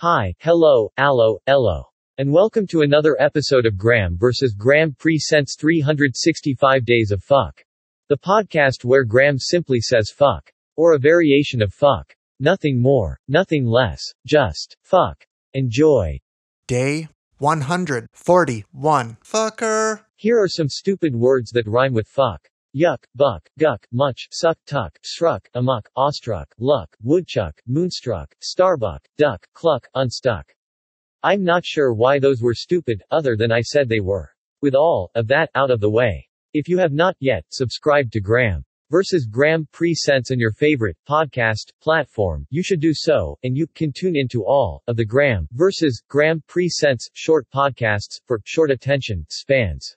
Hi, hello, allo, ello. And welcome to another episode of Graeme vs. Graeme Presents 365 Days of Fuck. The podcast where Graeme simply says fuck. Or a variation of fuck. Nothing more, nothing less, just fuck. Enjoy. Day 141. Fucker. Here are some stupid words that rhyme with fuck. Yuck, buck, guck, much, suck, tuck, struck, amuck, awestruck, luck, woodchuck, moonstruck, starbuck, duck, cluck, unstuck. I'm not sure why those were stupid, other than I said they were. With all of that out of the way. If you have not yet subscribed to Graeme versus Graeme Presents on your favorite podcast platform, you should do so, and you can tune into all of the Graeme versus Graeme Presents short podcasts for short attention spans.